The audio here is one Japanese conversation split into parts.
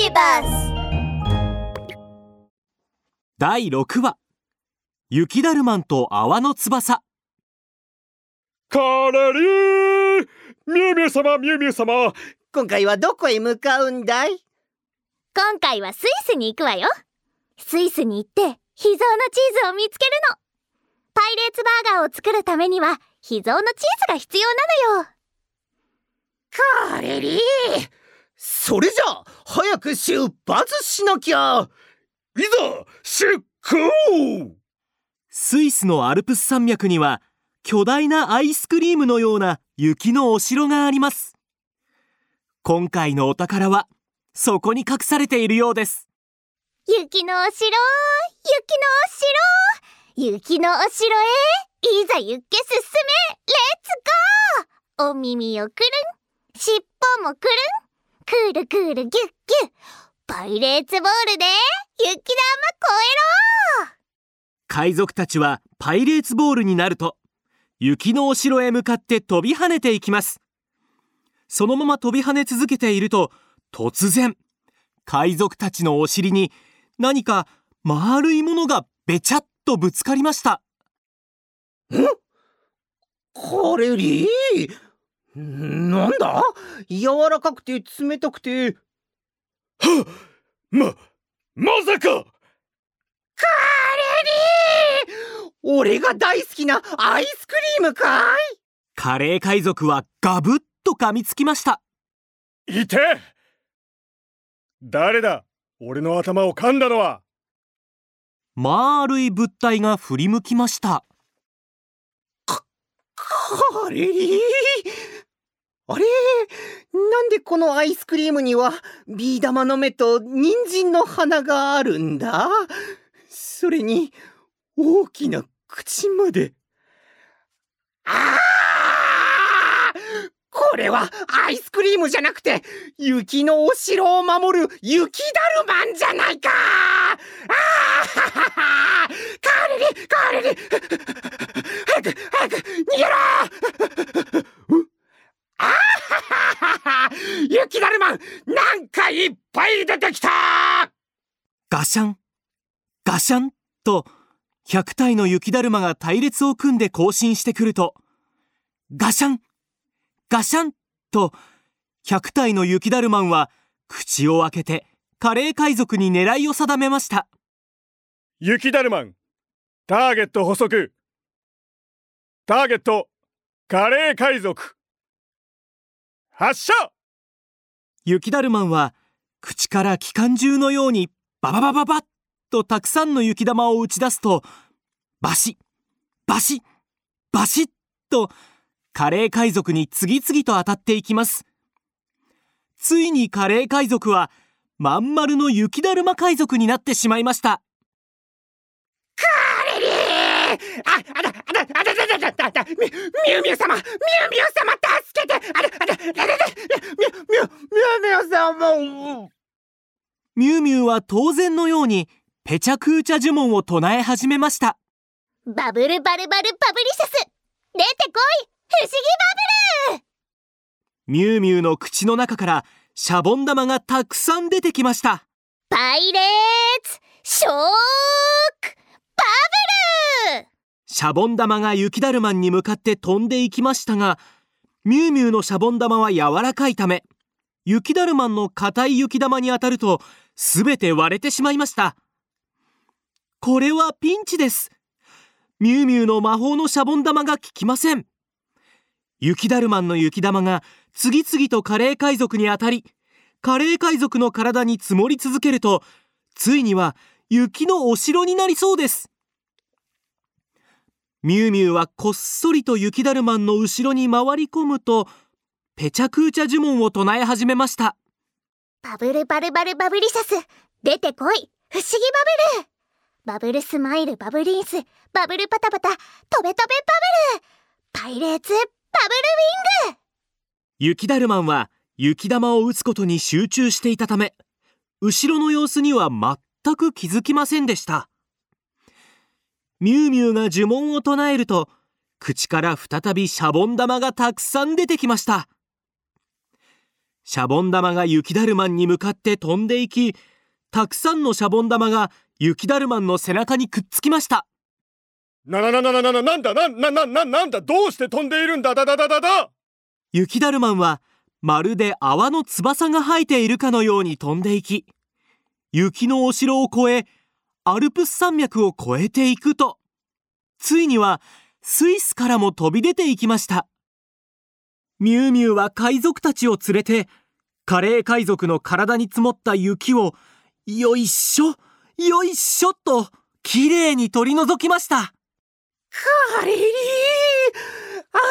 ビバス第6話。雪だるまんと泡の翼。カレリー。ミュウミュウ様ミュウミュウ様。今回はどこへ向かうんだい？今回はスイスに行くわよ。スイスに行って秘蔵のチーズを見つけるの。パイレーツバーガーを作るためには秘蔵のチーズが必要なのよ。カレリーそれじゃあ早く出発しなきゃ。いざ出航。スイスのアルプス山脈には巨大なアイスクリームのような雪のお城があります。今回のお宝はそこに隠されているようです。雪のお城雪のお城雪のお城へ。いざユッケ進め。レッツゴー。お耳をくるん。尻尾もくるん。くるくるギュッギュッパイレーツボールで雪玉越えろ海賊たちはパイレーツボールになると雪のお城へ向かって飛び跳ねていきますそのまま飛び跳ね続けていると突然海賊たちのお尻に何か丸いものがべちゃっとぶつかりましたカレリーなんだ？柔らかくて冷たくて。はっ！ままさか！カレリー！俺が大好きなアイスクリームかい？カレー海賊はガブッと噛みつきました。いて！誰だ？俺の頭を噛んだのは！丸い物体が振り向きました。カレリーあれ？なんでこのアイスクリームにはビー玉の目と人参の花があるんだ？それに大きな口まで。あー！これはアイスクリームじゃなくて雪のお城を守る雪だるまんじゃないか！あー！はははカレリリ早く早く逃げろあははは雪だるまんいっぱい出てきた。ガシャン。ガシャン？と100体の雪だるまが隊列を組んで行進してくると。ガシャン？ガシャン？と100体の雪だるまんは口を開けてカレー海賊に狙いを定めました。雪だるまん。ターゲット補足。ターゲットカレー海賊。発射！雪だるまんは口から機関銃のようにバババババッとたくさんの雪玉を打ち出すとバシッバシッバシッとカレー海賊に次々と当たっていきます。ついにカレー海賊はまん丸の雪だるま海賊になってしまいました。あ、あだ、あだ、あだ、あだ、あだ、あだ、み、みゆみゆ様、みゆみゆ様、助けて、あだ、あだ、あだ、あだ、みゆ、みゆ、みゆみゆ様、ミュウミュウは当然のようにペチャクーチャ呪文を唱え始めましたバブルバルバルパブリシャス出てこい不思議バブルミュウミュウの口の中からシャボン玉がたくさん出てきましたパイレーツショークバブルシャボン玉が雪だるまんに向かって飛んでいきましたがミュウミュウのシャボン玉は柔らかいため雪だるまんの硬い雪玉に当たるとすべて割れてしまいました。これはピンチです。ミュウミュウの魔法のシャボン玉が効きません。雪だるまんの雪玉が次々とカレー海賊に当たりカレー海賊の体に積もり続けるとついには雪のお城になりそうです。ミュウミュウはこっそりと雪だるまんの後ろに回り込むとペチャクーチャ呪文を唱え始めました。バブルバルバルバブリシャス。出てこい。不思議バブル。バブルスマイルバブリンス。バブルパタパタ。トベトベバブル。パイレーツバブルウィング。雪だるまんは雪玉を打つことに集中していたため後ろの様子には全く気づきませんでしたミュウミュウが呪文を唱えると口から再びシャボン玉がたくさん出てきました。シャボン玉が雪だるまんに向かって飛んでいきたくさんのシャボン玉が雪だるまんの背中にくっつきました。なななななななんだなななななんだどうして飛んでいるんだだだだだだ雪だるまんはまるで泡の翼が生えているかのように飛んでいき雪のお城を越えアルプス山脈を越えていくとついにはスイスからも飛び出ていきました。ミュウミュウは海賊たちを連れてカレー海賊の体に積もった雪をよいしょよいしょときれいに取り除きました。カレリー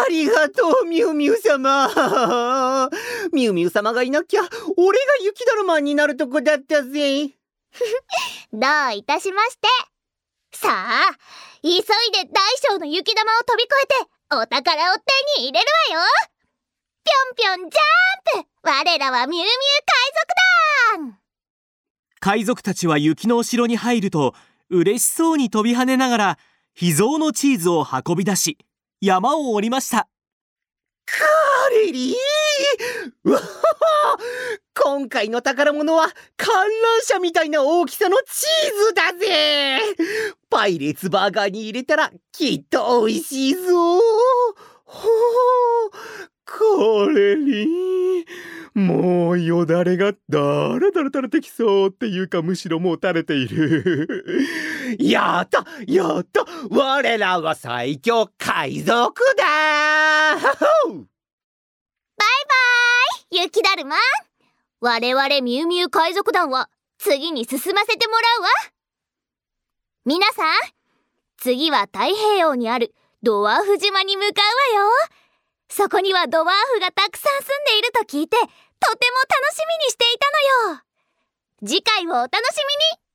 ありがとうミュウミュウ様。ミュウミュウ様がいなきゃ俺が雪だるまになるとこだったぜ。どういたしまして。さあ急いで大小の雪玉を飛び越えてお宝を手に入れるわよ。ぴょんぴょんジャンプ。我らはミュウミュウ海賊団。海賊たちは雪のお城に入ると嬉しそうに飛び跳ねながら秘蔵のチーズを運び出し山を降りました。カレリー！う わ今回の宝物は観覧車みたいな大きさのチーズだぜ。パイレーツバーガーに入れたらきっと美味しいぞ。ほうカレリーもうよだれがだらだら垂れてきそうっていうかむしろもう垂れている。やったやった。我らは最強海賊だ。バイバイ雪だるま。我々ミュウミュウ海賊団は次に進ませてもらうわ。皆さん次は太平洋にあるドワーフ島に向かうわよ。そこにはドワーフがたくさん住んでいると聞いてとても楽しみにしていたのよ。次回をお楽しみに。